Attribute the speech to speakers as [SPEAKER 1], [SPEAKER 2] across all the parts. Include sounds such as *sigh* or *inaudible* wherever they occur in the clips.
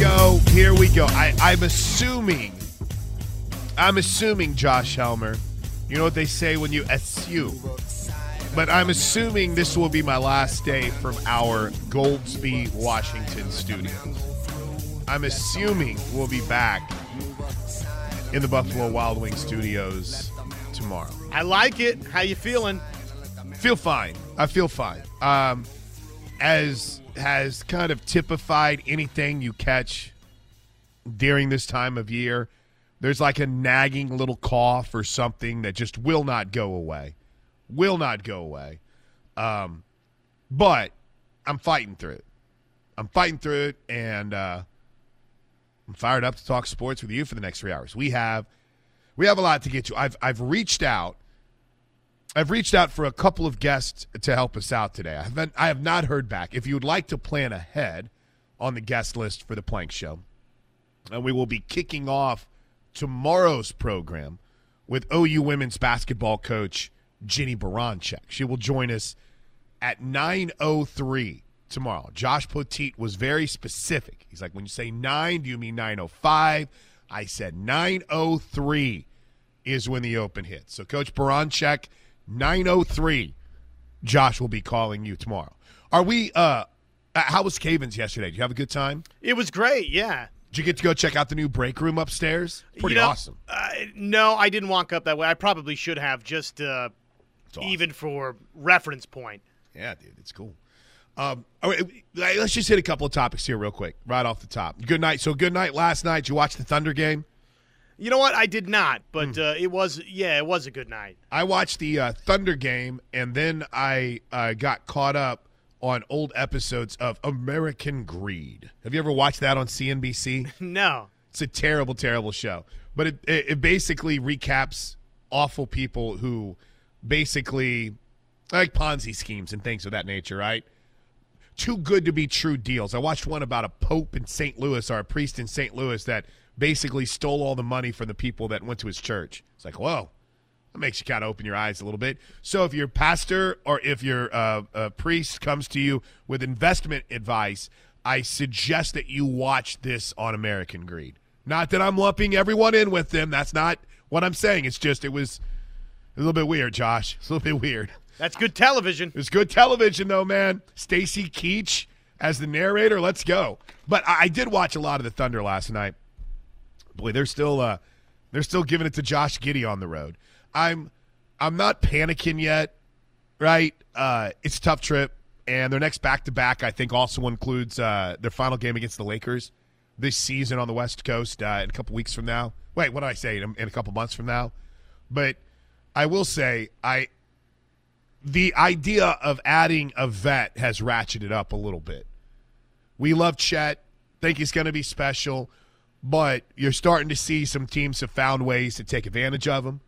[SPEAKER 1] go. Here we go. I, I'm assuming. I'm assuming Josh Helmer. You know what they say when you assume. But I'm assuming this will be my last day from our Goldsby, Washington studios. I'm assuming we'll be back in the Buffalo Wild Wings studios tomorrow.
[SPEAKER 2] I like it. How you feeling?
[SPEAKER 1] Feel fine. I feel fine. Um, as has kind of typified anything you catch during this time of year, there's like a nagging little cough or something that just will not go away. Will not go away. Um, but I'm fighting through it. I'm fighting through it, and uh, I'm fired up to talk sports with you for the next three hours. We have we have a lot to get to. I've I've reached out. I've reached out for a couple of guests to help us out today. I haven't I have not heard back. If you would like to plan ahead on the guest list for the Plank Show, and we will be kicking off tomorrow's program with OU women's basketball coach Jennie Baranczyk. She will join us at 9:03 tomorrow. Josh Poteet was very specific. He's like, when you say nine, do you mean 9:05? I said 9:03 is when the open hits. So, Coach Baranczyk, 9:03. Josh will be calling you tomorrow. Are we? uh How was Cavens yesterday? Did you have a good time?
[SPEAKER 2] It was great. Yeah.
[SPEAKER 1] Did you get to go check out the new break room upstairs? Pretty
[SPEAKER 2] You know,
[SPEAKER 1] awesome.
[SPEAKER 2] Uh, no, I didn't walk up that way. I probably should have, just uh,
[SPEAKER 1] awesome.
[SPEAKER 2] even for reference point.
[SPEAKER 1] Yeah, dude, it's cool. Um, all right, let's just hit a couple of topics here real quick, right off the top. Good night. So, good night last night. Did you watch the Thunder game?
[SPEAKER 2] You know what? I did not, but
[SPEAKER 1] Hmm.
[SPEAKER 2] uh, it was yeah, it was a good night.
[SPEAKER 1] I watched the uh, Thunder game, and then I uh, got caught up on old episodes of American Greed. Have you ever watched that on CNBC? *laughs*
[SPEAKER 2] No.
[SPEAKER 1] It's a terrible, terrible show. But it, it, it basically recaps awful people who basically like Ponzi schemes and things of that nature, right? Too good to be true deals. I watched one about a pope in St. Louis or a priest in St. Louis that basically stole all the money from the people that went to his church. It's like, whoa, that makes you kind of open your eyes a little bit. So if your pastor or if your uh, uh, priest comes to you with investment advice, I suggest that you watch this on American Greed. Not that I'm lumping everyone in with them. That's not what I'm saying. It's just it was a little bit weird, Josh. It's *laughs* a little bit weird.
[SPEAKER 2] That's good television.
[SPEAKER 1] It's good television, though, man. Stacy Keach as the narrator. Let's go. But I, I did watch a lot of the Thunder last night. Boy, they're still uh, they're still giving it to Josh Giddey on the road. I'm I'm not panicking yet, right? Uh, it's a tough trip, and their next back to back, I think, also includes uh, their final game against the Lakers this season on the West Coast uh, in a couple weeks from now. Wait, what did I say? In, in a couple months from now. But I will say, I the idea of adding a vet has ratcheted up a little bit. We love Chet, think he's going to be special, but you're starting to see some teams have found ways to take advantage of him.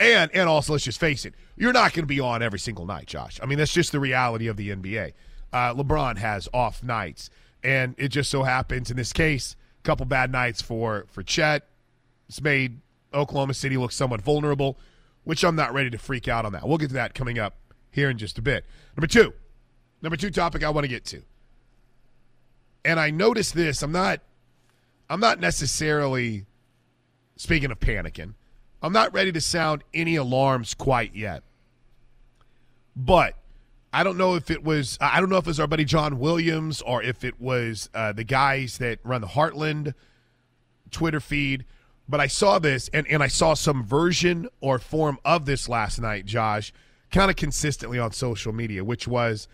[SPEAKER 1] And and also, let's just face it, you're not going to be on every single night, Josh. I mean, that's just the reality of the NBA. Uh, LeBron has off nights, and it just so happens in this case, a couple bad nights for for Chet. It's made Oklahoma City look somewhat vulnerable, which I'm not ready to freak out on that. We'll get to that coming up here in just a bit. Number two, number two topic I want to get to, and I noticed this. I'm not, I'm not necessarily speaking of panicking. I'm not ready to sound any alarms quite yet. But I don't know if it was I don't know if it was our buddy John Williams or if it was uh, the guys that run the Heartland Twitter feed. But I saw this and, and I saw some version or form of this last night, Josh, kind of consistently on social media, which was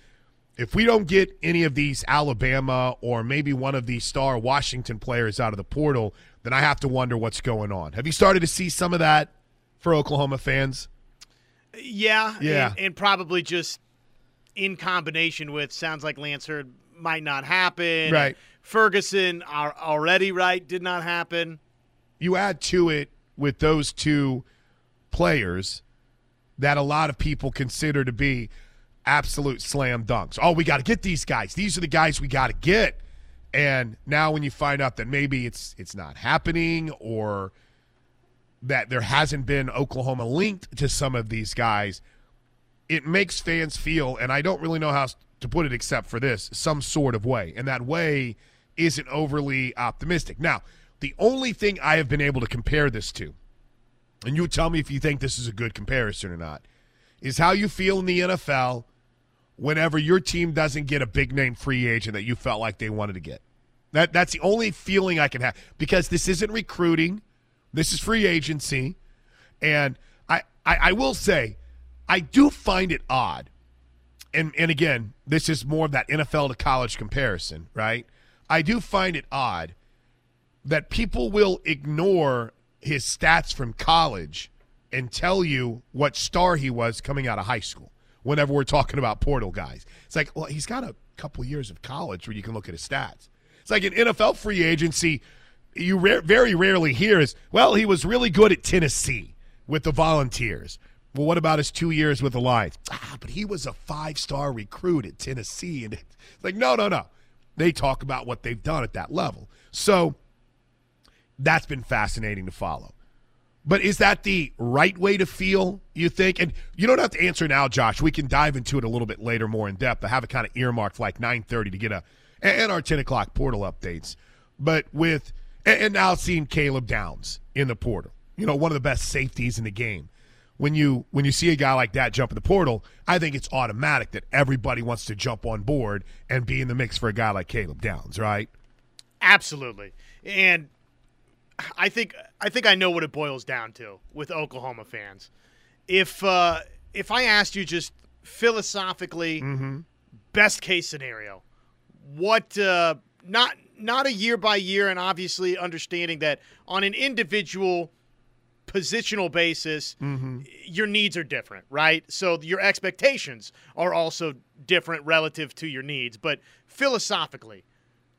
[SPEAKER 1] if we don't get any of these Alabama or maybe one of these star Washington players out of the portal, then I have to wonder what's going on. Have you started to see some of that for Oklahoma fans?
[SPEAKER 2] Yeah,
[SPEAKER 1] Yeah.
[SPEAKER 2] and, and probably just in combination with sounds like Lance Heard might not happen.
[SPEAKER 1] Right.
[SPEAKER 2] Ferguson are already right did not happen.
[SPEAKER 1] You add to it with those two players that a lot of people consider to be absolute slam dunks. Oh, we got to get these guys. These are the guys we got to get. And now when you find out that maybe it's it's not happening or that there hasn't been Oklahoma linked to some of these guys, it makes fans feel and I don't really know how to put it except for this, some sort of way. And that way isn't overly optimistic. Now, the only thing I have been able to compare this to, and you tell me if you think this is a good comparison or not, is how you feel in the NFL whenever your team doesn't get a big name free agent that you felt like they wanted to get. That that's the only feeling I can have because this isn't recruiting, this is free agency, and I I, I will say I do find it odd, and and again this is more of that NFL to college comparison, right? I do find it odd that people will ignore his stats from college and tell you what star he was coming out of high school whenever we're talking about portal guys. It's like, well, he's got a couple years of college where you can look at his stats. It's like an NFL free agency, you very rarely hear is, well, he was really good at Tennessee with the Volunteers. Well, what about his two years with the Lions? Ah, but he was a five star recruit at Tennessee. And it's like, no, no, no. They talk about what they've done at that level. So that's been fascinating to follow. But is that the right way to feel, you think? And you don't have to answer now, Josh. We can dive into it a little bit later, more in depth. I have it kind of earmarked like 9.30 to get a and our 10 o'clock portal updates. But with and now seeing Caleb Downs in the portal, you know, one of the best safeties in the game. When you when you see a guy like that jump in the portal, I think it's automatic that everybody wants to jump on board and be in the mix for a guy like Caleb Downs, right?
[SPEAKER 2] Absolutely. And I think I think I know what it boils down to with Oklahoma fans. If uh, if I asked you just philosophically,
[SPEAKER 1] mm-hmm.
[SPEAKER 2] best case scenario, what uh, not not a year by year, and obviously understanding that on an individual positional basis,
[SPEAKER 1] mm-hmm.
[SPEAKER 2] your needs are different, right? So your expectations are also different relative to your needs. But philosophically,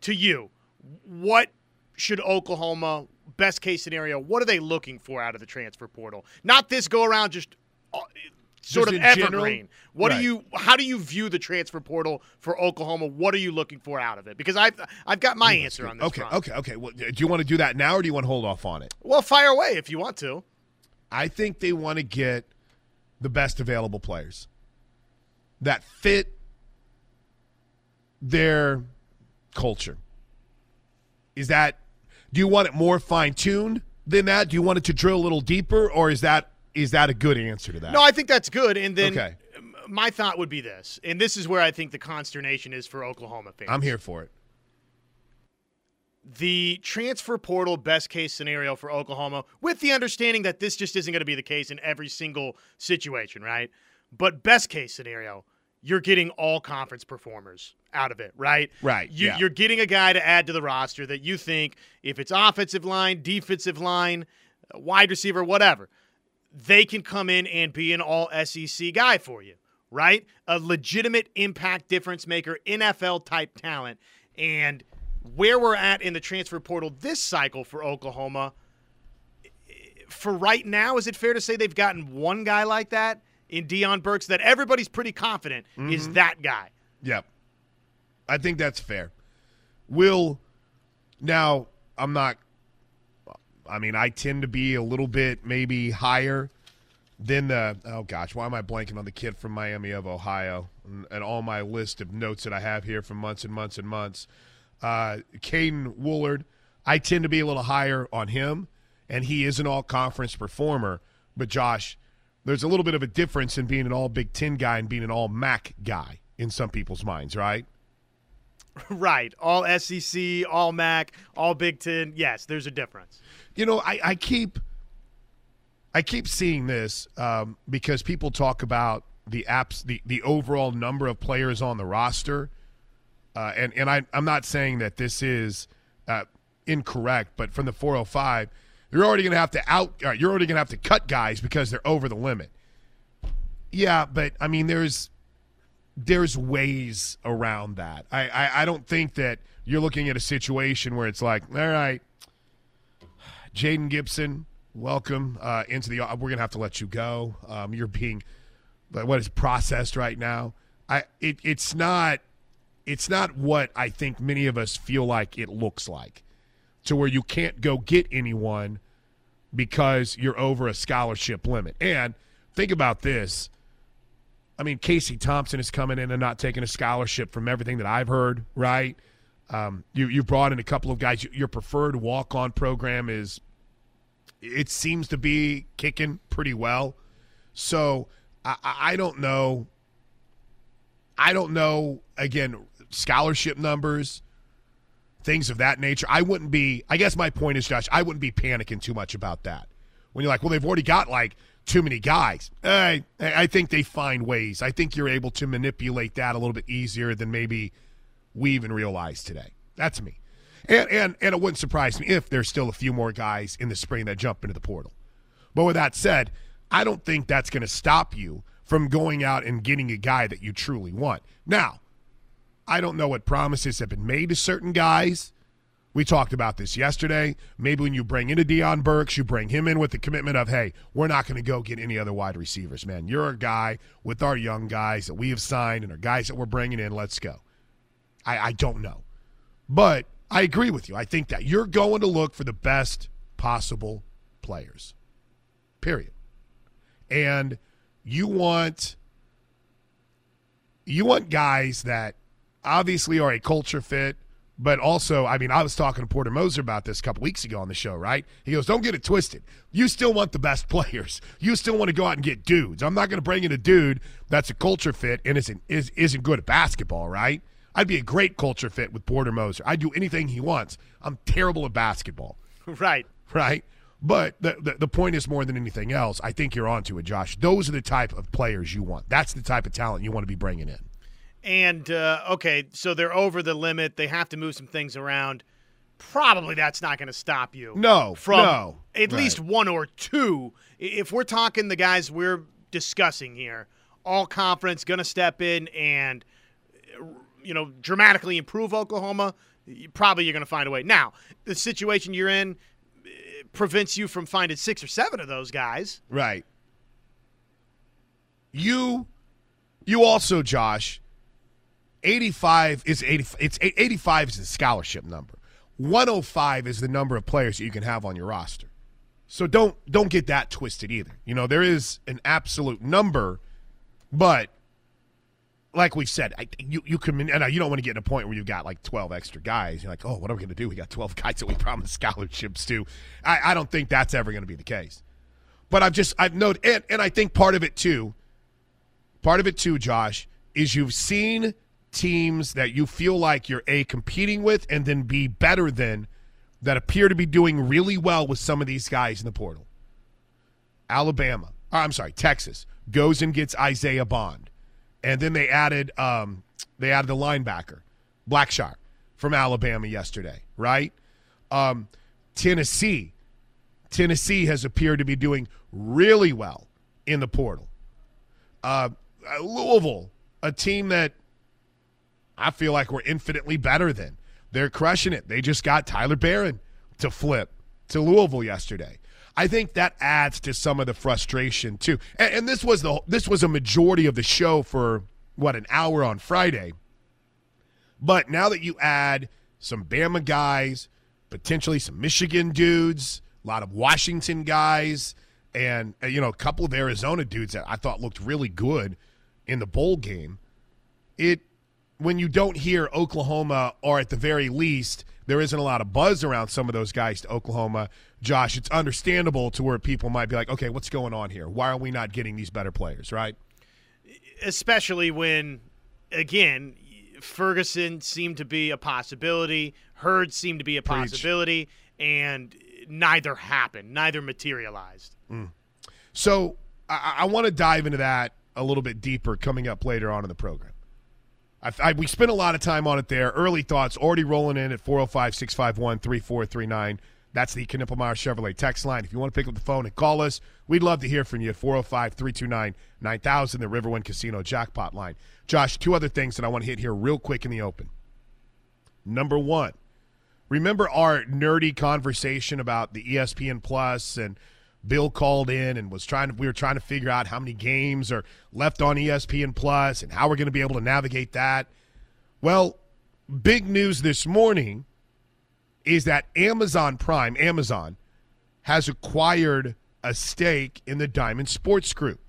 [SPEAKER 2] to you, what should Oklahoma best case scenario? What are they looking for out of the transfer portal? Not this go around, just uh, sort
[SPEAKER 1] Just
[SPEAKER 2] of evergreen.
[SPEAKER 1] general?
[SPEAKER 2] What
[SPEAKER 1] Right.
[SPEAKER 2] do you? How do you view the transfer portal for Oklahoma? What are you looking for out of it? Because I've I've got my answer on this.
[SPEAKER 1] Okay,
[SPEAKER 2] front.
[SPEAKER 1] okay, okay. Well, do you want to do that now or do you want to hold off on it?
[SPEAKER 2] Well, fire away if you want to.
[SPEAKER 1] I think they want to get the best available players that fit their culture. Is that do you want it more fine tuned than that? Do you want it to drill a little deeper or is that is that a good answer to that?
[SPEAKER 2] No, I think that's good. And then
[SPEAKER 1] Okay.
[SPEAKER 2] my thought would be this, and this is where I think the consternation is for Oklahoma fans.
[SPEAKER 1] I'm here for it.
[SPEAKER 2] the transfer portal best case scenario for Oklahoma, with the understanding that this just isn't going to be the case in every single situation, right? But best case scenario, you're getting all conference performers out of it, right?
[SPEAKER 1] Right,
[SPEAKER 2] You,
[SPEAKER 1] yeah.
[SPEAKER 2] You're getting a guy to add to the roster that you think, if it's offensive line, defensive line, wide receiver, whatever, they can come in and be an all SEC guy for you, right? A legitimate impact difference maker, NFL type talent. And where we're at in the transfer portal this cycle for Oklahoma, for right now, is it fair to say they've gotten one guy like that in Deion Burks that everybody's pretty confident is that guy?
[SPEAKER 1] Yep. I think that's fair. Will now I'm not I mean, I tend to be a little bit maybe higher than the oh gosh, why am I blanking on the kid from Miami of Ohio and, and all my list of notes that I have here for months and months and months. Uh Caden Woolard, I tend to be a little higher on him, and he is an all conference performer. But Josh, there's a little bit of a difference in being an all Big Ten guy and being an all MAC guy in some people's minds, right? *laughs*
[SPEAKER 2] Right. All SEC, all MAC, all Big Ten. Yes, there's a difference.
[SPEAKER 1] You know, I, I keep I keep seeing this um, because people talk about the apps, the, the overall number of players on the roster, uh, and and I I'm not saying that this is uh, incorrect, but from the 405, you're already going to have to out, uh, you're already going to have to cut guys because they're over the limit. Yeah, but I mean, there's there's ways around that. I, I, I don't think that you're looking at a situation where it's like, all right, Jaden Gibson, welcome uh, into the. We're gonna have to let you go. Um, you're being, what is processed right now? I it, it's not, it's not what I think many of us feel like it looks like, to where you can't go get anyone because you're over a scholarship limit. And think about this. I mean, Casey Thompson is coming in and not taking a scholarship from everything that I've heard, right? Um, you you brought in a couple of guys. Your preferred walk on program is it seems to be kicking pretty well. So I, I don't know. I don't know. Again, scholarship numbers, things of that nature. I wouldn't be. I guess my point is, Josh, I wouldn't be panicking too much about that. When you're like, well, they've already got like too many guys. I I think they find ways. I think you're able to manipulate that a little bit easier than maybe we even realize today. That's me. And, and, and it wouldn't surprise me if there's still a few more guys in the spring that jump into the portal. But with that said, I don't think that's going to stop you from going out and getting a guy that you truly want. Now, I don't know what promises have been made to certain guys. We talked about this yesterday. Maybe when you bring in a Deion Burks, you bring him in with the commitment of, hey, we're not going to go get any other wide receivers, man. You're a guy with our young guys that we have signed and our guys that we're bringing in. Let's go. I, I don't know. But I agree with you. I think that you're going to look for the best possible players. Period. And you want you want guys that obviously are a culture fit, but also, I mean, I was talking to Porter Moser about this a couple weeks ago on the show, right? He goes, "Don't get it twisted. You still want the best *laughs* players. You still want to go out and get dudes. I'm not going to bring in a dude that's a culture fit and isn't is, isn't good at basketball, right? I'd be a great culture fit with Porter Moser. I'd do anything he wants. I'm terrible at basketball. *laughs*
[SPEAKER 2] Right.
[SPEAKER 1] Right. But the, the, the point is more than anything else. I think you're onto it, Josh. Those are the type of players you want. That's the type of talent you want to be bringing in.
[SPEAKER 2] And uh, okay, so they're over the limit. They have to move some things around. Probably that's not going to stop you.
[SPEAKER 1] No,
[SPEAKER 2] from
[SPEAKER 1] no,
[SPEAKER 2] at
[SPEAKER 1] right.
[SPEAKER 2] least one or two. If we're talking the guys we're discussing here, all conference going to step in and you know dramatically improve Oklahoma. Probably you're going to find a way. Now the situation you're in prevents you from finding six or seven of those guys.
[SPEAKER 1] Right. You, you also, Josh. 85 is 80. It's 85 is the scholarship number. 105 is the number of players that you can have on your roster. So don't don't get that twisted either. You know there is an absolute number, but like we said, I, you you can and you don't want to get to a point where you've got like twelve extra guys. You're like, oh, what are we going to do? We got twelve *laughs* guys that we promised scholarships to. I, I don't think that's ever going to be the case. But I've just I've noted, and, and I think part of it too, part of it too, Josh, is you've seen teams that you feel like you're a competing with, and then be better than that appear to be doing really well with some of these guys in the portal. Alabama, I'm sorry, Texas goes and gets Isaiah Bond and then they added um, they added the linebacker Blackshaw from Alabama yesterday, right? Um, Tennessee, Tennessee has appeared to be doing really well in the portal. Uh, Louisville, a team that I feel like we're infinitely better than. They're crushing it. They just got Tyler Baron to flip to Louisville yesterday. I think that adds to some of the frustration too. And, and, this was the this was a majority of the show for what an hour on Friday. But now that you add some Bama guys, potentially some Michigan dudes, a lot of Washington guys, and uh, you know a couple of Arizona dudes that I thought looked really good in the bowl game, it when you don't hear Oklahoma or at the very least there isn't a lot of buzz around some of those guys to Oklahoma, Josh, it's understandable to where people might be like, okay, what's going on here? Why are we not getting these better players, right?
[SPEAKER 2] Especially when, again, Ferguson seemed to be a possibility, Heard seemed to be a Preach. possibility, and neither happened, neither materialized.
[SPEAKER 1] Mm. So I, I want to dive into that a little bit deeper coming up later on in the program. I, I, we spent a lot of time on it there. Early thoughts already rolling in at 405 651 3439. That's the Knippelmeyer Chevrolet text line. If you want to pick up the phone and call us, we'd love to hear from you at 405 329 9000, the Riverwind Casino jackpot line. Josh, two other things that I want to hit here real quick in the open. Number one, remember our nerdy conversation about the ESPN Plus and Bill called in and was trying to we were trying to figure out how many games are left on ESPN Plus and how we're going to be able to navigate that. Well, big news this morning is that Amazon Prime, Amazon has acquired a stake in the Diamond Sports Group,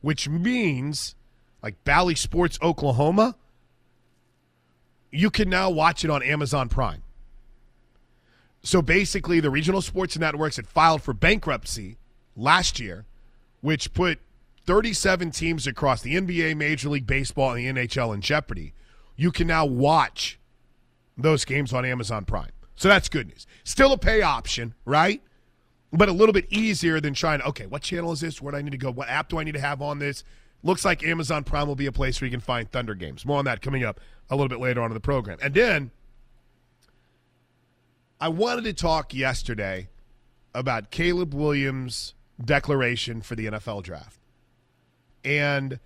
[SPEAKER 1] which means like Bally Sports Oklahoma you can now watch it on Amazon Prime. So basically, the regional sports networks had filed for bankruptcy last year, which put 37 teams across the NBA, Major League Baseball, and the NHL in jeopardy. You can now watch those games on Amazon Prime. So that's good news. Still a pay option, right? But a little bit easier than trying okay, what channel is this? Where do I need to go? What app do I need to have on this? Looks like Amazon Prime will be a place where you can find Thunder games. More on that coming up a little bit later on in the program. And then I wanted to talk yesterday about Caleb Williams' declaration for the NFL draft. And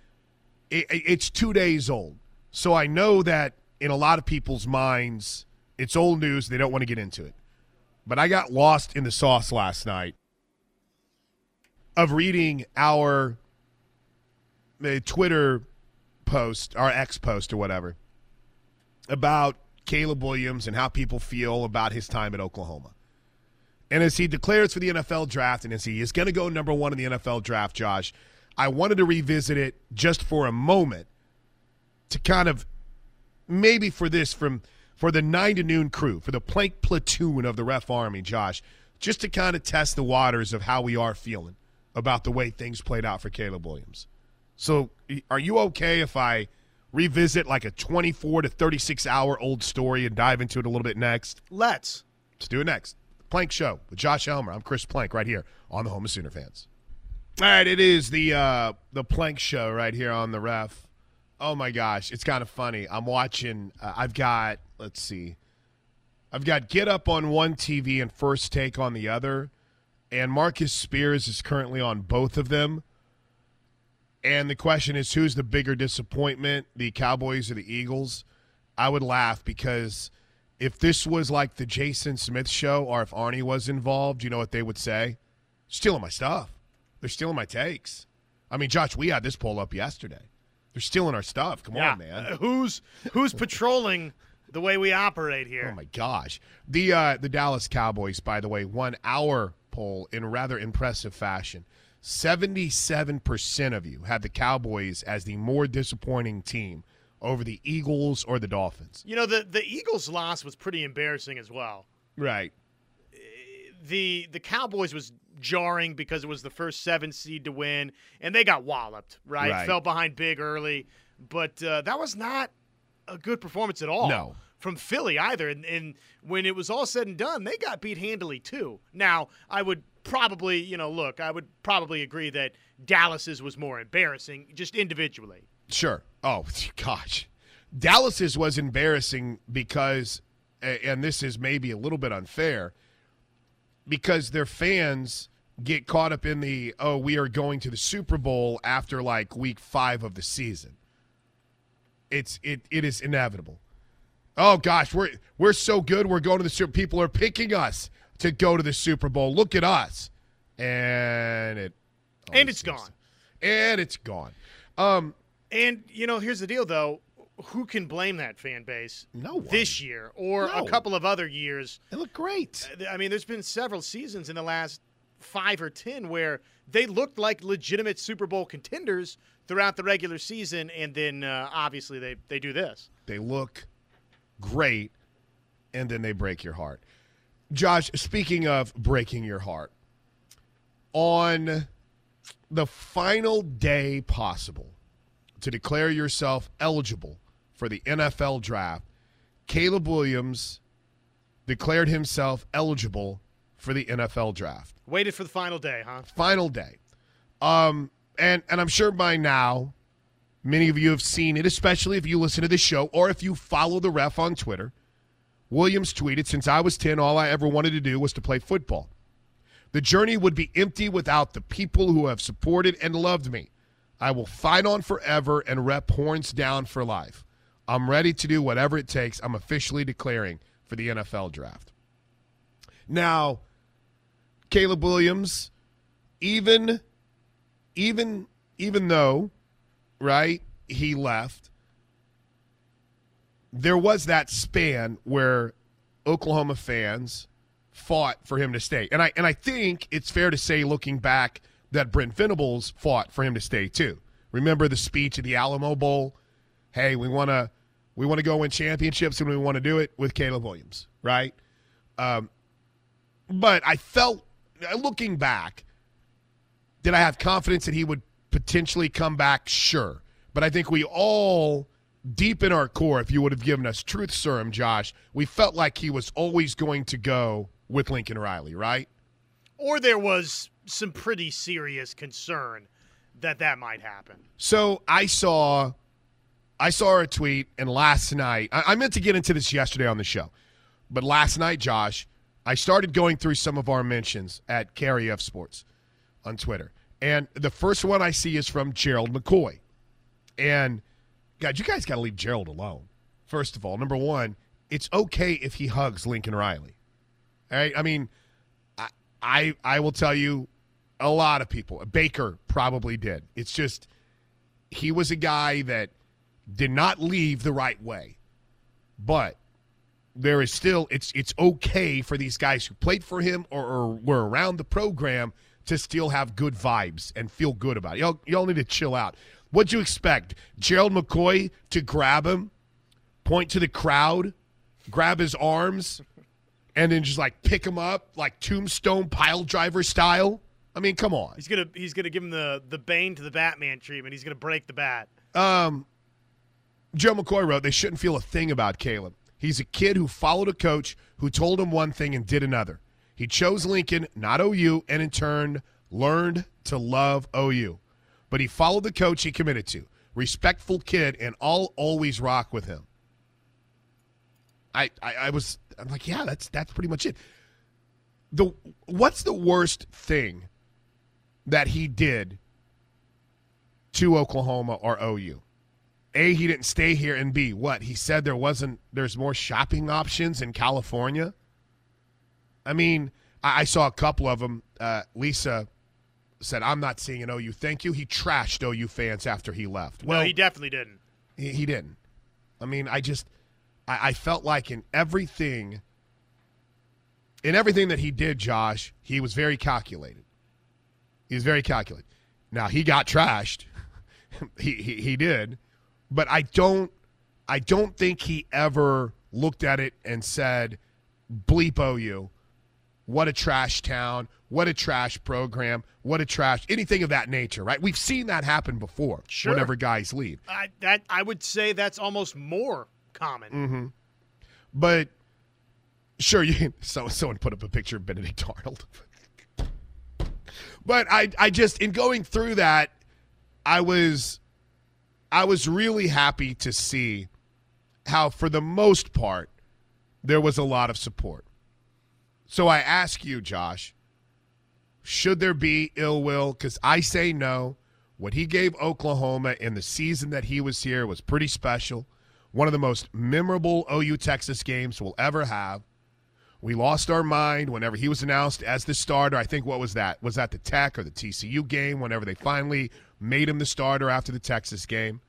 [SPEAKER 1] it, it's two days old. So I know that in a lot of people's minds, it's old news. They don't want to get into it. But I got lost in the sauce last night of reading our uh, Twitter post, our X post or whatever, about Caleb Williams and how people feel about his time at Oklahoma. And as he declares for the NFL draft, and as he is going to go number one in the NFL draft, Josh, I wanted to revisit it just for a moment to kind of maybe for this from for the nine to noon crew, for the plank platoon of the ref army, Josh, just to kind of test the waters of how we are feeling about the way things played out for Caleb Williams. So, are you okay if I revisit like a 24 to 36 hour old story and dive into it a little bit next?
[SPEAKER 2] Let's.
[SPEAKER 1] Let's do it next. Plank Show with Josh Helmer. I'm Chris Plank right here on the Home of Sooner fans. All right, it is the uh, the Plank Show right here on the ref. Oh my gosh, it's kind of funny. I'm watching. Uh, I've got let's see, I've got Get Up on one TV and First Take on the other, and Marcus Spears is currently on both of them. And the question is, who's the bigger disappointment, the Cowboys or the Eagles? I would laugh because if this was like the Jason Smith show, or if Arnie was involved, you know what they would say? Stealing my stuff. They're stealing my takes. I mean, Josh, we had this poll up yesterday. They're stealing our stuff. Come
[SPEAKER 2] Yeah.
[SPEAKER 1] on, man.
[SPEAKER 2] Uh, who's who's patrolling the way we operate here?
[SPEAKER 1] Oh my gosh. The uh, the Dallas Cowboys, by the way, won our poll in rather impressive fashion. Seventy-seven percent of you had the Cowboys as the more disappointing team over the Eagles or the Dolphins.
[SPEAKER 2] You know, the the Eagles' loss was pretty embarrassing as well.
[SPEAKER 1] Right.
[SPEAKER 2] The the Cowboys was jarring because it was the first seven seed to win, and they got walloped. Right,
[SPEAKER 1] Right.
[SPEAKER 2] fell behind big early, but uh, that was not a good performance at all.
[SPEAKER 1] No.
[SPEAKER 2] From Philly either, and, and when it was all said and done, they got beat handily too. Now, I would probably, you know, look, I would probably agree that Dallas's was more embarrassing, just individually.
[SPEAKER 1] Sure. Oh *laughs* gosh, Dallas's was embarrassing because, and this is maybe a little bit unfair, because their fans get caught up in the oh we are going to the Super Bowl after like week five of the season. It's it it is inevitable. Oh gosh, we're we're so good. We're going to the Super. People are picking us to go to the Super Bowl. Look at us, and it
[SPEAKER 2] And it's gone.
[SPEAKER 1] and it's gone. Um,
[SPEAKER 2] And you know, here's the deal, though: who can blame that fan base?
[SPEAKER 1] No one.
[SPEAKER 2] This year or
[SPEAKER 1] No.
[SPEAKER 2] a couple of other years.
[SPEAKER 1] They look great.
[SPEAKER 2] I mean, there's been several seasons in the last five or ten where they looked like legitimate Super Bowl contenders throughout the regular season, and then uh, obviously they they do this.
[SPEAKER 1] They look great, and then they break your heart. Josh, speaking of breaking your heart, on the final day possible to declare yourself eligible for the NFL draft, Caleb Williams declared himself eligible for the NFL draft.
[SPEAKER 2] Waited for the final day, huh?
[SPEAKER 1] final day. Um, and and I'm sure by now, many of you have seen it, especially if you listen to the show or if you follow the ref on Twitter. Williams tweeted, "Since I was 10, all I ever wanted to do was to play football. The journey would be empty without the people who have supported and loved me. I will fight on forever and rep horns down for life. I'm ready to do whatever it takes. I'm officially declaring for the NFL draft." Now, Caleb Williams, even even even though, right, he left, there was that span where Oklahoma fans fought for him to stay. And I and I think it's fair to say looking back that Brent Venables fought for him to stay too. Remember the speech at the Alamo Bowl? Hey, we want to We want to go win championships, and we want to do it with Caleb Williams, right? Um, but I felt, looking back, did I have confidence that he would potentially come back? Sure. But I think we all, deep in our core, if you would have given us truth serum, Josh, we felt like he was always going to go with Lincoln Riley, right?
[SPEAKER 2] Or there was some pretty serious concern that that might happen.
[SPEAKER 1] So I saw, I saw a tweet, and last night I, I meant to get into this yesterday on the show, but last night, Josh, I started going through some of our mentions at KREF Sports on Twitter, and the first one I see is from Gerald McCoy, and God, you guys got to leave Gerald alone. First of all, number one, it's okay if he hugs Lincoln Riley. All right, I mean, I I, I will tell you a lot of people. Baker probably did. It's just he was a guy that did not leave the right way. But there is still it's it's okay for these guys who played for him or, or were around the program to still have good vibes and feel good about it. Y'all, y'all need to chill out. What'd you expect? Gerald McCoy to grab him, point to the crowd, grab his arms, and then just like pick him up like tombstone pile driver style? I mean, come on.
[SPEAKER 2] He's gonna he's gonna give him the the Bane to the Batman treatment. He's gonna break the bat.
[SPEAKER 1] Um, Joe McCoy wrote they shouldn't feel a thing about Caleb. He's a kid who followed a coach who told him one thing and did another. He chose Lincoln, not OU, and in turn learned to love OU. But he followed the coach he committed to. Respectful kid, and I'll always rock with him. I, I, I was I'm like, yeah, that's that's pretty much it. The what's the worst thing that he did to Oklahoma or OU? A, he didn't stay here, and B, what? He said there wasn't there's more shopping options in California. I mean, I, I saw a couple of them. Uh, Lisa said, "I'm not seeing an OU. Thank you." He trashed OU fans after he left.
[SPEAKER 2] Well, no, he definitely didn't.
[SPEAKER 1] He, he didn't. I mean, I just I, I felt like in everything, in everything that he did, Josh, he was very calculated. He was very calculated. Now he got trashed. *laughs* he, he he did but I don't I don't think he ever looked at it and said, "Bleep OU, what a trash town, what a trash program, what a trash anything of that nature." Right? We've seen that happen before.
[SPEAKER 2] Sure.
[SPEAKER 1] Whenever guys leave,
[SPEAKER 2] I, that I would say that's almost more common.
[SPEAKER 1] Mm-hmm. But sure, you *laughs* so someone put up a picture of Benedict Arnold. but I I just in going through that, I was I was really happy to see how, for the most part, there was a lot of support. So I ask you, Josh, should there be ill will? Because I say no. What he gave Oklahoma in the season that he was here was pretty special. One of the most memorable OU Texas games we'll ever have. We lost our mind whenever he was announced as the starter. I think what was that? Was that the Tech or the TCU game? Whenever they finally made him the starter after the Texas game.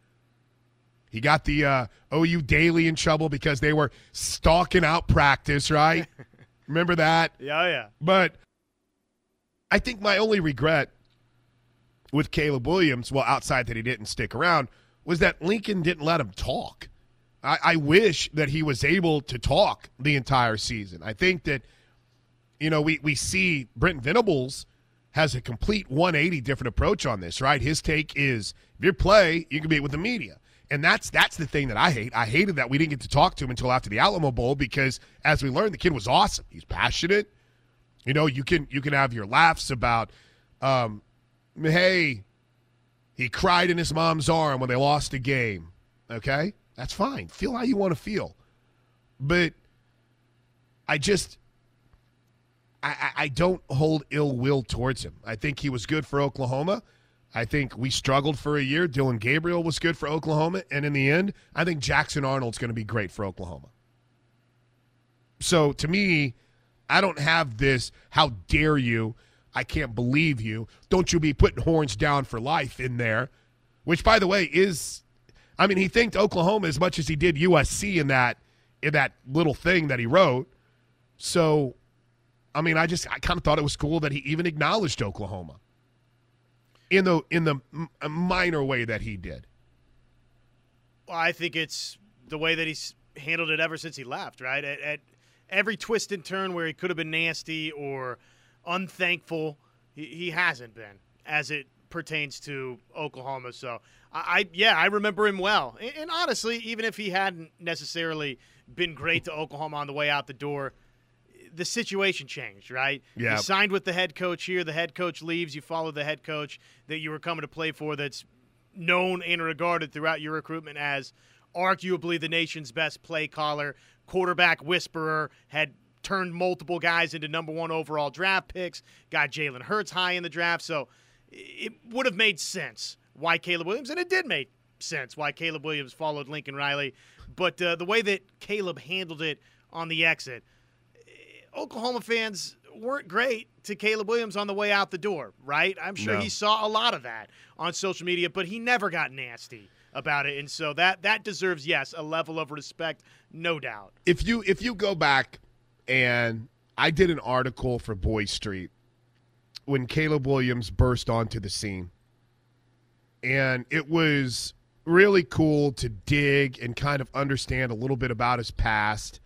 [SPEAKER 1] He got the uh, OU Daily in trouble because they were stalking out practice, right? *laughs* Remember that?
[SPEAKER 2] Yeah, yeah.
[SPEAKER 1] But I think my only regret with Caleb Williams, well, outside that he didn't stick around, was that Lincoln didn't let him talk. I, I wish that he was able to talk the entire season. I think that, you know, we, we see Brent Venables has a complete 180 different approach on this, right? His take is if you play, you can be with the media. And that's that's the thing that I hate. I hated that we didn't get to talk to him until after the Alamo Bowl because as we learned, the kid was awesome. He's passionate. You know, you can you can have your laughs about um, hey, he cried in his mom's arm when they lost a game. Okay? That's fine. Feel how you want to feel. But I just I, I don't hold ill will towards him. I think he was good for Oklahoma. I think we struggled for a year. Dillon Gabriel was good for Oklahoma. And in the end, I think Jackson Arnold's going to be great for Oklahoma. So to me, I don't have this, how dare you? I can't believe you. Don't you be putting horns down for life in there, which, by the way, is, I mean, he thanked Oklahoma as much as he did USC in that in that little thing that he wrote. So, I mean, I just I kind of thought it was cool that he even acknowledged Oklahoma in the in the minor way that he did.
[SPEAKER 2] Well, I think it's the way that he's handled it ever since he left. Right at, at every twist and turn where he could have been nasty or unthankful, he, he hasn't been as it pertains to Oklahoma. So I, I yeah, I remember him well. And, and, honestly, even if he hadn't necessarily been great to Oklahoma on the way out the door, the situation changed, right?
[SPEAKER 1] Yeah.
[SPEAKER 2] You signed with the head coach here. The head coach leaves. You follow the head coach that you were coming to play for. That's known and regarded throughout your recruitment as arguably the nation's best play caller, quarterback whisperer, had turned multiple guys into number one overall draft picks, got Jalen Hurts high in the draft. So it would have made sense why Caleb Williams, and it did make sense why Caleb Williams followed Lincoln Riley. But uh, the way that Caleb handled it on the exit, Oklahoma fans weren't great to Caleb Williams on the way out the door, right? I'm sure
[SPEAKER 1] No.
[SPEAKER 2] he saw a lot of that on social media, but he never got nasty about it. And so that that deserves, yes, a level of respect, no doubt.
[SPEAKER 1] if you if you go back and I did an article for Boyd Street when Caleb Williams burst onto the scene. And it was really cool to dig and kind of understand a little bit about his past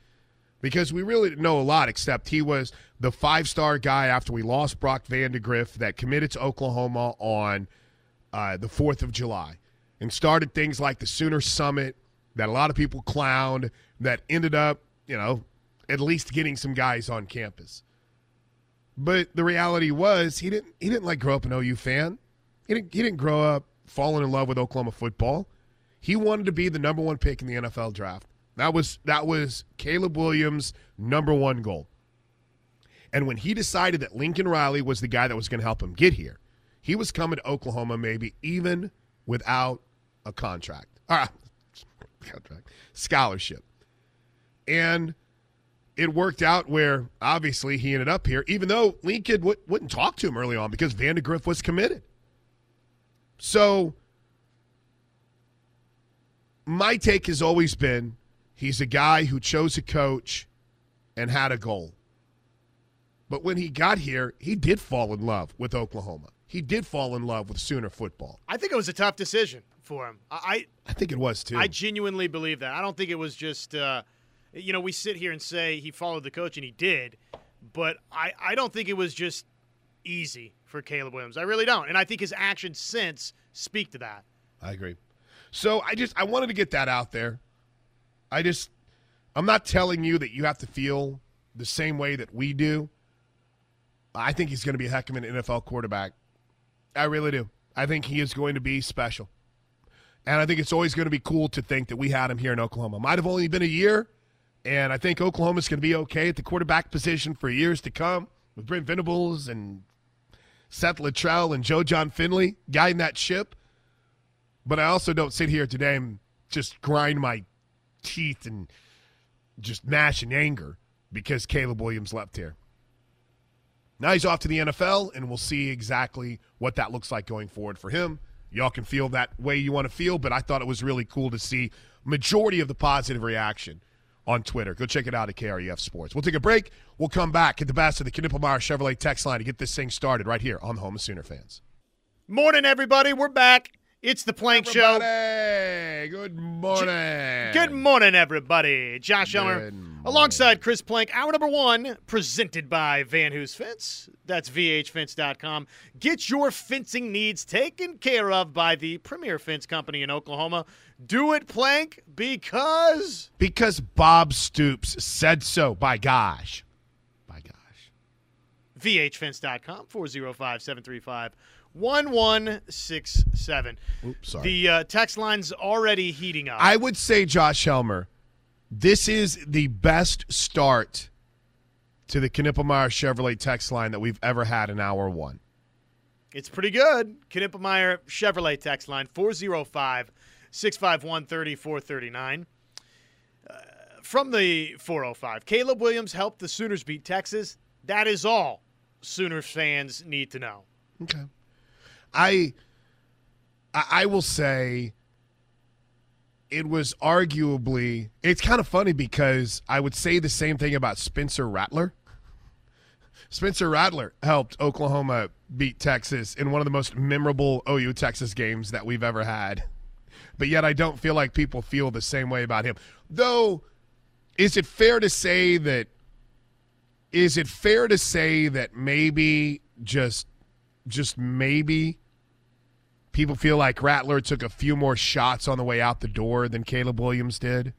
[SPEAKER 1] because we really didn't know a lot except he was the five-star guy after we lost Brock Vandegrift that committed to Oklahoma on uh, the 4th of July and started things like the Sooner Summit that a lot of people clowned that ended up, you know, at least getting some guys on campus. But the reality was he didn't he didn't like grow up an OU fan. He didn't he didn't grow up falling in love with Oklahoma football. He wanted to be the number one pick in the NFL draft. That was that was Caleb Williams' number one goal. And when he decided that Lincoln Riley was the guy that was going to help him get here, he was coming to Oklahoma maybe even without a contract. Ah, *laughs* contract. Scholarship. And it worked out where obviously he ended up here, even though Lincoln w- wouldn't talk to him early on because Vandegrift was committed. So my take has always been he's a guy who chose a coach and had a goal. But when he got here, he did fall in love with Oklahoma. He did fall in love with Sooner football.
[SPEAKER 2] I think it was a tough decision for him. I
[SPEAKER 1] I think it was too.
[SPEAKER 2] I genuinely believe that. I don't think it was just, uh, you know, we sit here and say he followed the coach and he did, but I, I don't think it was just easy for Caleb Williams. I really don't. And I think his actions since speak to that.
[SPEAKER 1] I agree. So I just I wanted to get that out there. I just I'm not telling you that you have to feel the same way that we do. I think he's going to be a heck of an NFL quarterback. I really do. I think he is going to be special. And I think it's always going to be cool to think that we had him here in Oklahoma. Might have only been a year, and I think Oklahoma's going to be okay at the quarterback position for years to come with Brent Venables and Seth Littrell and Joe Jon Finley guiding that ship. But I also don't sit here today and just grind my teeth and just gnash in anger because Caleb Williams left here. Now he's off to the NFL, and we'll see exactly what that looks like going forward for him. Y'all can feel that way you want to feel, but I thought it was really cool to see majority of the positive reaction on Twitter. Go check it out at KREF Sports. We'll take a break. We'll come back at the best of the Knippelmeyer Chevrolet text line to get this thing started right here on the Home of Sooner fans.
[SPEAKER 2] Morning, everybody. We're back. It's the Plank Show.
[SPEAKER 1] Good morning.
[SPEAKER 2] Good morning, everybody. Josh
[SPEAKER 1] Helmer
[SPEAKER 2] alongside Chris Plank. Hour number one, presented by Van Hoos Fence. That's VHFence.com. Get your fencing needs taken care of by the premier fence company in Oklahoma. Do it, Plank, because
[SPEAKER 1] Because Bob Stoops said so. By gosh. By gosh.
[SPEAKER 2] VHFence.com, 405 735 1167.
[SPEAKER 1] Oops, sorry.
[SPEAKER 2] The uh, text line's already heating up.
[SPEAKER 1] I would say, Josh Helmer, this is the best start to the Knippelmeyer Chevrolet text line that we've ever had in hour one.
[SPEAKER 2] It's pretty good. Knippelmeyer Chevrolet text line 405 651 3439. Uh, From the 405, Caleb Williams helped the Sooners beat Texas. That is all Sooners fans need to know.
[SPEAKER 1] Okay. I I will say it was arguably it's kind of funny because I would say the same thing about Spencer Rattler. Spencer Rattler helped Oklahoma beat Texas in one of the most memorable OU Texas games that we've ever had. but yet I don't feel like people feel the same way about him. Though, is it fair to say that? Is it fair to say that maybe just, just maybe, people feel like Rattler took a few more shots on the way out the door than Caleb Williams did?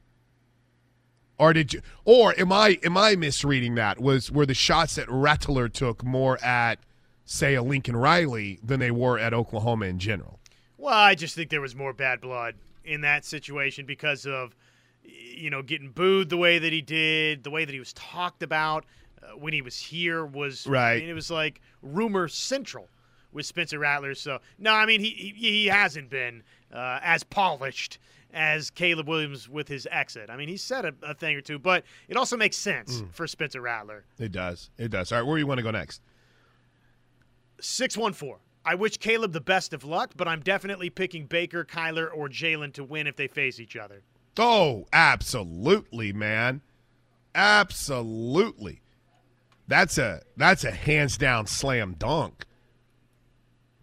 [SPEAKER 1] Or did you? Or am I am I misreading that? Was were the shots that Rattler took more at, say, a Lincoln Riley than they were at Oklahoma in general?
[SPEAKER 2] Well, I just think there was more bad blood in that situation because of, you know, getting booed the way that he did, the way that he was talked about uh, when he was here was
[SPEAKER 1] right. I
[SPEAKER 2] mean, it was like rumor central with Spencer Rattler. So no, I mean he he, he hasn't been uh, as polished as Caleb Williams with his exit. I mean, he said a, a thing or two, but it also makes sense mm. for Spencer Rattler.
[SPEAKER 1] It does. It does. All right, where do you want to go next?
[SPEAKER 2] 614. I wish Caleb the best of luck, but I'm definitely picking Baker, Kyler, or Jalen to win if they face each other.
[SPEAKER 1] Oh, absolutely, man. Absolutely. That's a that's a hands down slam dunk.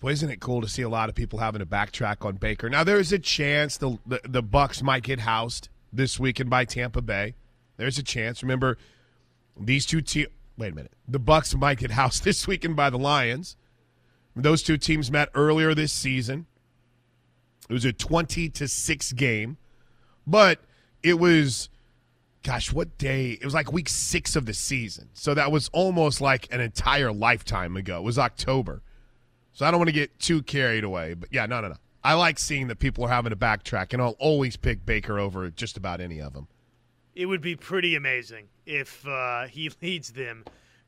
[SPEAKER 1] Isn't it cool to see a lot of people having to backtrack on Baker? Now there's a chance the the, the Bucks might get housed this weekend by Tampa Bay. There's a chance. Remember, these two teams. Wait a minute. The Bucks might get *laughs* housed this weekend by the Lions. Those two teams met earlier this season. It was a 20 to 6 game, but it was gosh, what day? It was like week 6 of the season. So that was almost like an entire lifetime ago. It was October. So I don't want to get too carried away. But yeah, no, no, no. I like seeing that people are having to backtrack, and I'll always pick Baker over just about any of them.
[SPEAKER 2] It would be pretty amazing if uh, he *laughs* leads them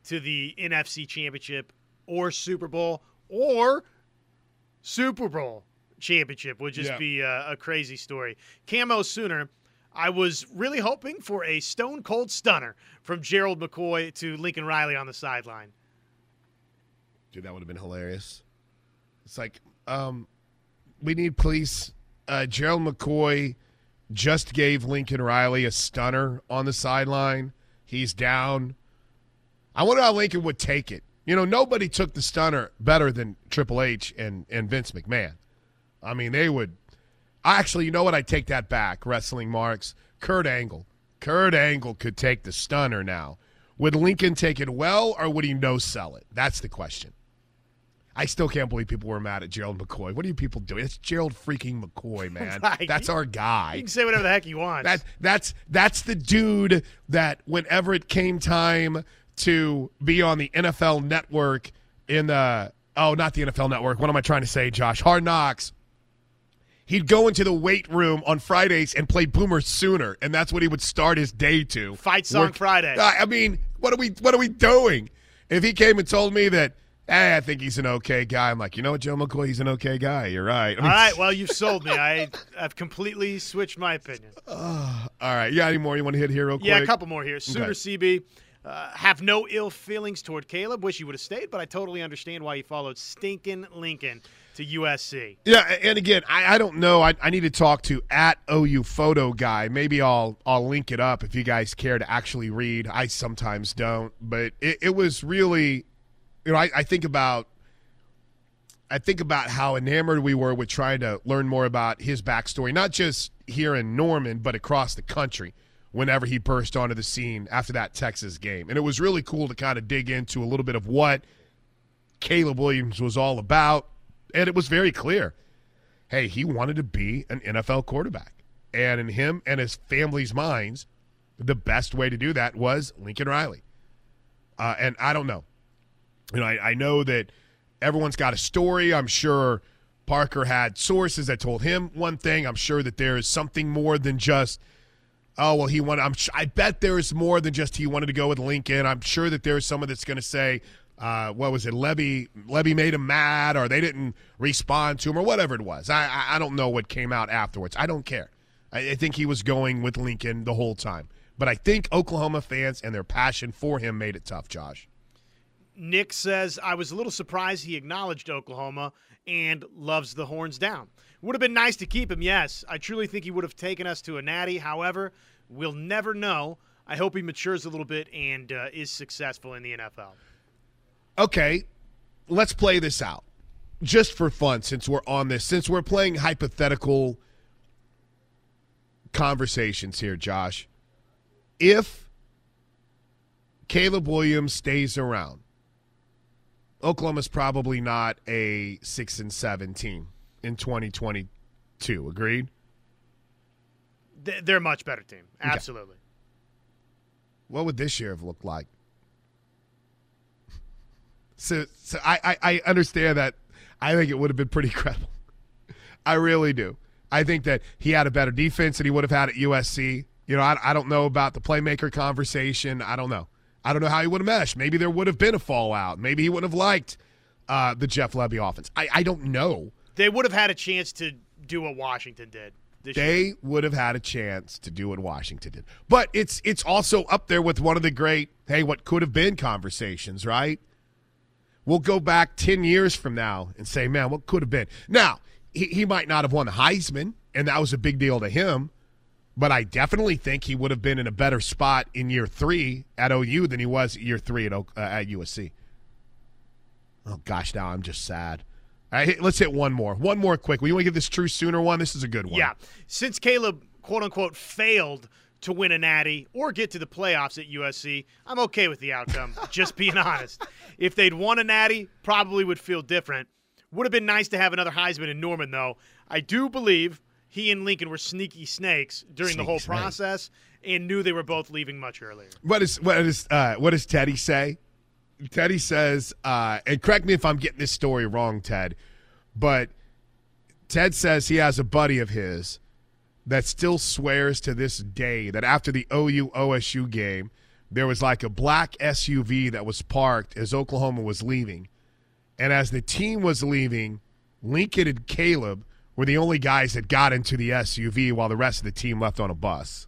[SPEAKER 2] to the NFC Championship or Super Bowl or Super Bowl championship. Would just yeah. be a, a crazy story. Camo Sooner. I was really hoping for a stone cold stunner from Gerald McCoy to Lincoln Riley on the sideline.
[SPEAKER 1] Dude, that would have been hilarious. It's like, um, we need police. Uh, Gerald McCoy just gave Lincoln Riley a stunner on the sideline. He's down. I wonder how Lincoln would take it. You know, nobody took the stunner better than Triple H and, and Vince McMahon. I mean, they would. Actually, you know what? I take that back. Wrestling marks. Kurt Angle. Kurt Angle could take the stunner now. Would Lincoln take it well, or would he no sell it? That's the question. I still can't believe people were mad at Gerald McCoy. What are you people doing? It's Gerald freaking McCoy, *laughs* man. right. That's our guy.
[SPEAKER 2] You can say whatever the heck you want.
[SPEAKER 1] That, that's that's the dude that whenever it came time to be on the NFL network in the oh, not the NFL network. What am I trying to say, Josh? Hard knocks. He'd go into the weight room on Fridays and play Boomer Sooner, and that's what he would start his day to.
[SPEAKER 2] Fight song Work. Friday.
[SPEAKER 1] I mean, what are we what are we doing? If he came and told me that Hey, I think he's an okay guy. I'm like, you know what, Joe McCoy, he's an okay guy. You're right. I
[SPEAKER 2] mean, all right, *laughs* well, you've sold me. I, I've completely switched my opinion.
[SPEAKER 1] Uh, *sighs* all right, yeah, any more you want to hit here real quick?
[SPEAKER 2] Yeah, a couple more here. Sooner okay. CB. Uh, have no ill feelings toward Caleb. Wish he would have stayed, but I totally understand why he followed stinking Lincoln to USC.
[SPEAKER 1] Yeah, and again, I, I don't know. I, I need to talk to at OU photo guy. Maybe I'll I'll link it up if you guys care to actually read. I sometimes don't, but it, it was really you know, I, I think about I think about how enamored we were with trying to learn more about his backstory, not just here in Norman, but across the country whenever he burst onto the scene after that Texas game. And it was really cool to kind of dig into a little bit of what Caleb Williams was all about. And it was very clear hey, he wanted to be an NFL quarterback. And in him and his family's minds, the best way to do that was Lincoln Riley. Uh, and I don't know you know, I, I know that everyone's got a story. I'm sure Parker had sources that told him one thing. I'm sure that there is something more than just, oh well, he wanted. I'm. I bet there is more than just he wanted to go with Lincoln. I'm sure that there's someone that's going to say, uh, what was it? Lebby Lebby made him mad, or they didn't respond to him, or whatever it was. I I, I don't know what came out afterwards. I don't care. I, I think he was going with Lincoln the whole time. But I think Oklahoma fans and their passion for him made it tough, Josh.
[SPEAKER 2] Nick says, I was a little surprised he acknowledged Oklahoma and loves the horns down. Would have been nice to keep him, yes. I truly think he would have taken us to a natty. However, we'll never know. I hope he matures a little bit and uh, is successful in the NFL.
[SPEAKER 1] Okay, let's play this out just for fun since we're on this, since we're playing hypothetical conversations here, Josh. If Caleb Williams stays around, Oklahoma's probably not a six and seven team in 2022. Agreed.
[SPEAKER 2] They're a much better team. Absolutely. Okay.
[SPEAKER 1] What would this year have looked like? *laughs* So, so I, I, I understand that. I think it would have been pretty *laughs* credible. I really do. I think that he had a better defense than he would have had at USC. You know, I, I don't know about the playmaker conversation. I don't know. I don't know how he would have meshed. Maybe there would have been a fallout. Maybe he wouldn't have liked uh, the Jeff Lebby offense. I, I don't know.
[SPEAKER 2] They would have had a chance to do what Washington did.
[SPEAKER 1] they
[SPEAKER 2] year.
[SPEAKER 1] would have had a chance to do what Washington did. But it's it's also up there with one of the great, hey, what could have been conversations, right? We'll go back 10 years from now and say, man, what could have been. Now, he, he might not have won the Heisman, and that was a big deal to him. But I definitely think he would have been in a better spot in year three at OU than he was year three at, uh, at USC. Oh, gosh, now I'm just sad. All right, let's hit one more. One more quick. We want to give this true sooner one. This is a good one.
[SPEAKER 2] Yeah. Since Caleb, quote unquote, failed to win a natty or get to the playoffs at USC, I'm okay with the outcome, *laughs* just being honest. If they'd won a natty, probably would feel different. Would have been nice to have another Heisman in Norman, though. I do believe he and Lincoln were sneaky snakes during the whole snake. process and knew they were both leaving much earlier.
[SPEAKER 1] What is what is uh, what does Teddy say? Teddy says, uh, and correct me if I'm getting this story wrong, Ted, but Ted says he has a buddy of his that still swears to this day that after the OU OSU game, there was like a black SUV that was parked as Oklahoma was leaving. And as the team was leaving, Lincoln and Caleb were the only guys that got into the SUV while the rest of the team left on a bus.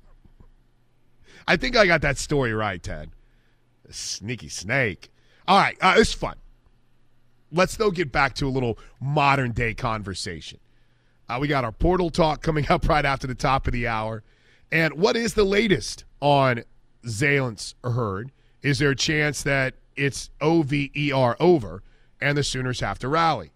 [SPEAKER 1] I think I got that story right, Ted. Sneaky snake. All right, uh, it's fun. Let's though get back to a little modern day conversation. Uh, we got our portal talk coming up right after the top of the hour. And what is the latest on Lance Heard? Is there a chance that it's OVER over and the Sooners have to rally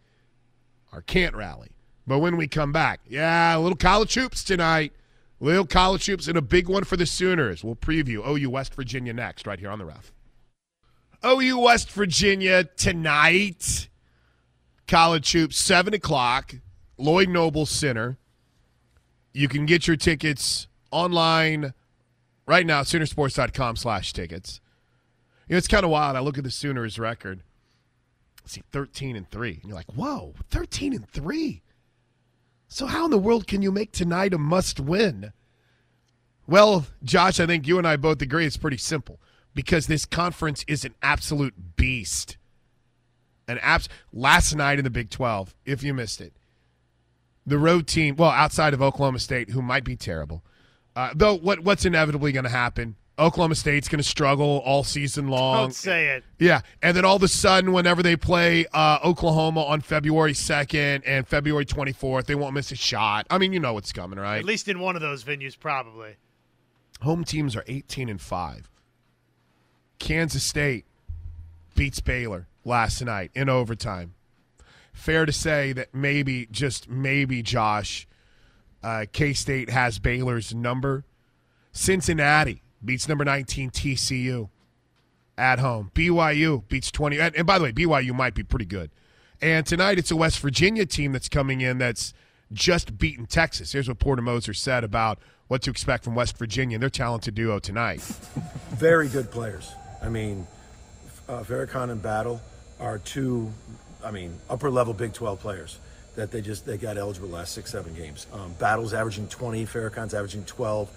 [SPEAKER 1] or can't rally? But when we come back, yeah, a little college hoops tonight. Little college hoops and a big one for the Sooners. We'll preview OU West Virginia next, right here on the ref. OU West Virginia tonight. College hoops, 7 o'clock. Lloyd Noble Center. You can get your tickets online right now, Soonersports.com slash tickets. You know, it's kind of wild. I look at the Sooners record. see, 13 and 3. And you're like, whoa, 13 and 3. So how in the world can you make tonight a must win? Well, Josh, I think you and I both agree it's pretty simple because this conference is an absolute beast. An abs- last night in the Big 12, if you missed it, the road team, well, outside of Oklahoma State, who might be terrible, uh, though what what's inevitably going to happen? Oklahoma State's going to struggle all season long.
[SPEAKER 2] Don't say it.
[SPEAKER 1] Yeah, and then all of a sudden, whenever they play uh, Oklahoma on February second and February twenty fourth, they won't miss a shot. I mean, you know what's coming, right?
[SPEAKER 2] At least in one of those venues, probably.
[SPEAKER 1] Home teams are eighteen and five. Kansas State beats Baylor last night in overtime fair to say that maybe, just maybe, Josh, uh, K State has Baylor's number. Cincinnati beats number 19 TCU at home. BYU beats 20. And, and by the way, BYU might be pretty good. And tonight it's a West Virginia team that's coming in that's just beaten Texas. Here's what Porter Moser said about what to expect from West Virginia and their talented duo tonight.
[SPEAKER 3] Very good players. I mean, uh, Farrakhan and Battle are two I mean, upper level Big 12 players that they just they got eligible last six seven games. Um, Battles averaging 20, Farrakhan's averaging 12.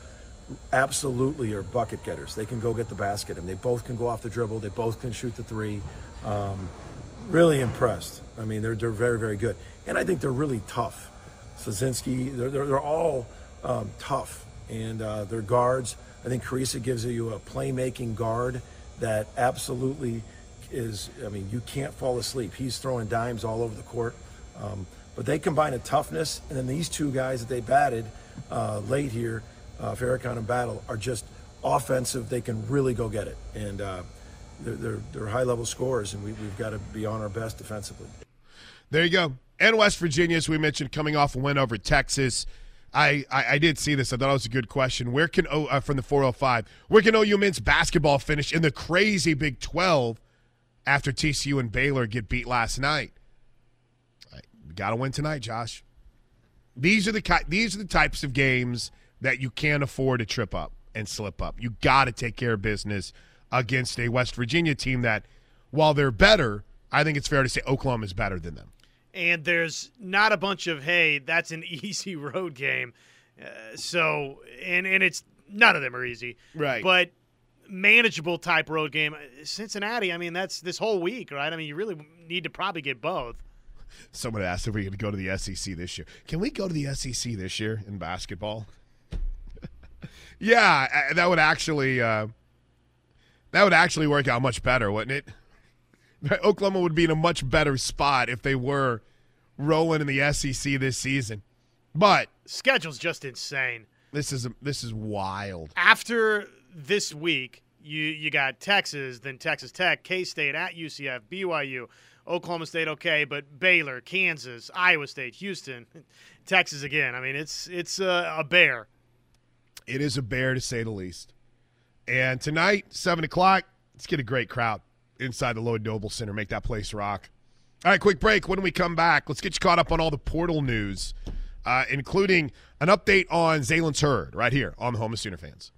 [SPEAKER 3] Absolutely are bucket getters. They can go get the basket, and they both can go off the dribble. They both can shoot the three. Um, really impressed. I mean, they're they're very very good, and I think they're really tough. Slazinski, they're they're, they're all um, tough, and uh, their guards. I think Kriisa gives you a playmaking guard that absolutely is, I mean, you can't fall asleep. He's throwing dimes all over the court. Um, but they combine a toughness, and then these two guys that they batted uh, late here, uh, Farrakhan and Battle, are just offensive. They can really go get it. And uh, they're, they're, they're high level scorers, and we, we've got to be on our best defensively.
[SPEAKER 1] There you go. And West Virginia, as we mentioned, coming off a win over Texas. I, I, I did see this. I thought it was a good question. Where can o, uh, from the 405? Where can OU men's basketball finish in the crazy Big 12 after TCU and Baylor get beat last night? Got to win tonight, Josh. These are the these are the types of games that you can't afford to trip up and slip up. You got to take care of business against a West Virginia team that, while they're better, I think it's fair to say Oklahoma is better than them.
[SPEAKER 2] And there's not a bunch of hey, that's an *laughs* easy road game. Uh, so and and it's none of them are easy,
[SPEAKER 1] Right.
[SPEAKER 2] But manageable type road game. Cincinnati. I mean, that's this whole week, right? I mean, you really need to probably get both.
[SPEAKER 1] Someone asked if we could go to the SEC this year. Can we go to the SEC this year in basketball? Yeah, that would actually uh, that would actually work out much better, wouldn't it? *laughs* Oklahoma would be in a much better spot if they were rolling in the SEC this season. But
[SPEAKER 2] Schedule's just insane.
[SPEAKER 1] this is this is wild.
[SPEAKER 2] After this week, you you got Texas, then Texas Tech, K State at UCF, BYU, Oklahoma State, okay, but Baylor, Kansas, Iowa State, Houston, *laughs* Texas again. I mean, it's it's a, a bear.
[SPEAKER 1] It is a bear to say the least. And tonight, seven o'clock, let's get a great crowd inside the Lloyd Noble Center. Make that place rock. All right, quick break. When we come back, let's get you caught up on all the portal news, uh, including an update on Lance Heard right here on the Home of Sooner fans.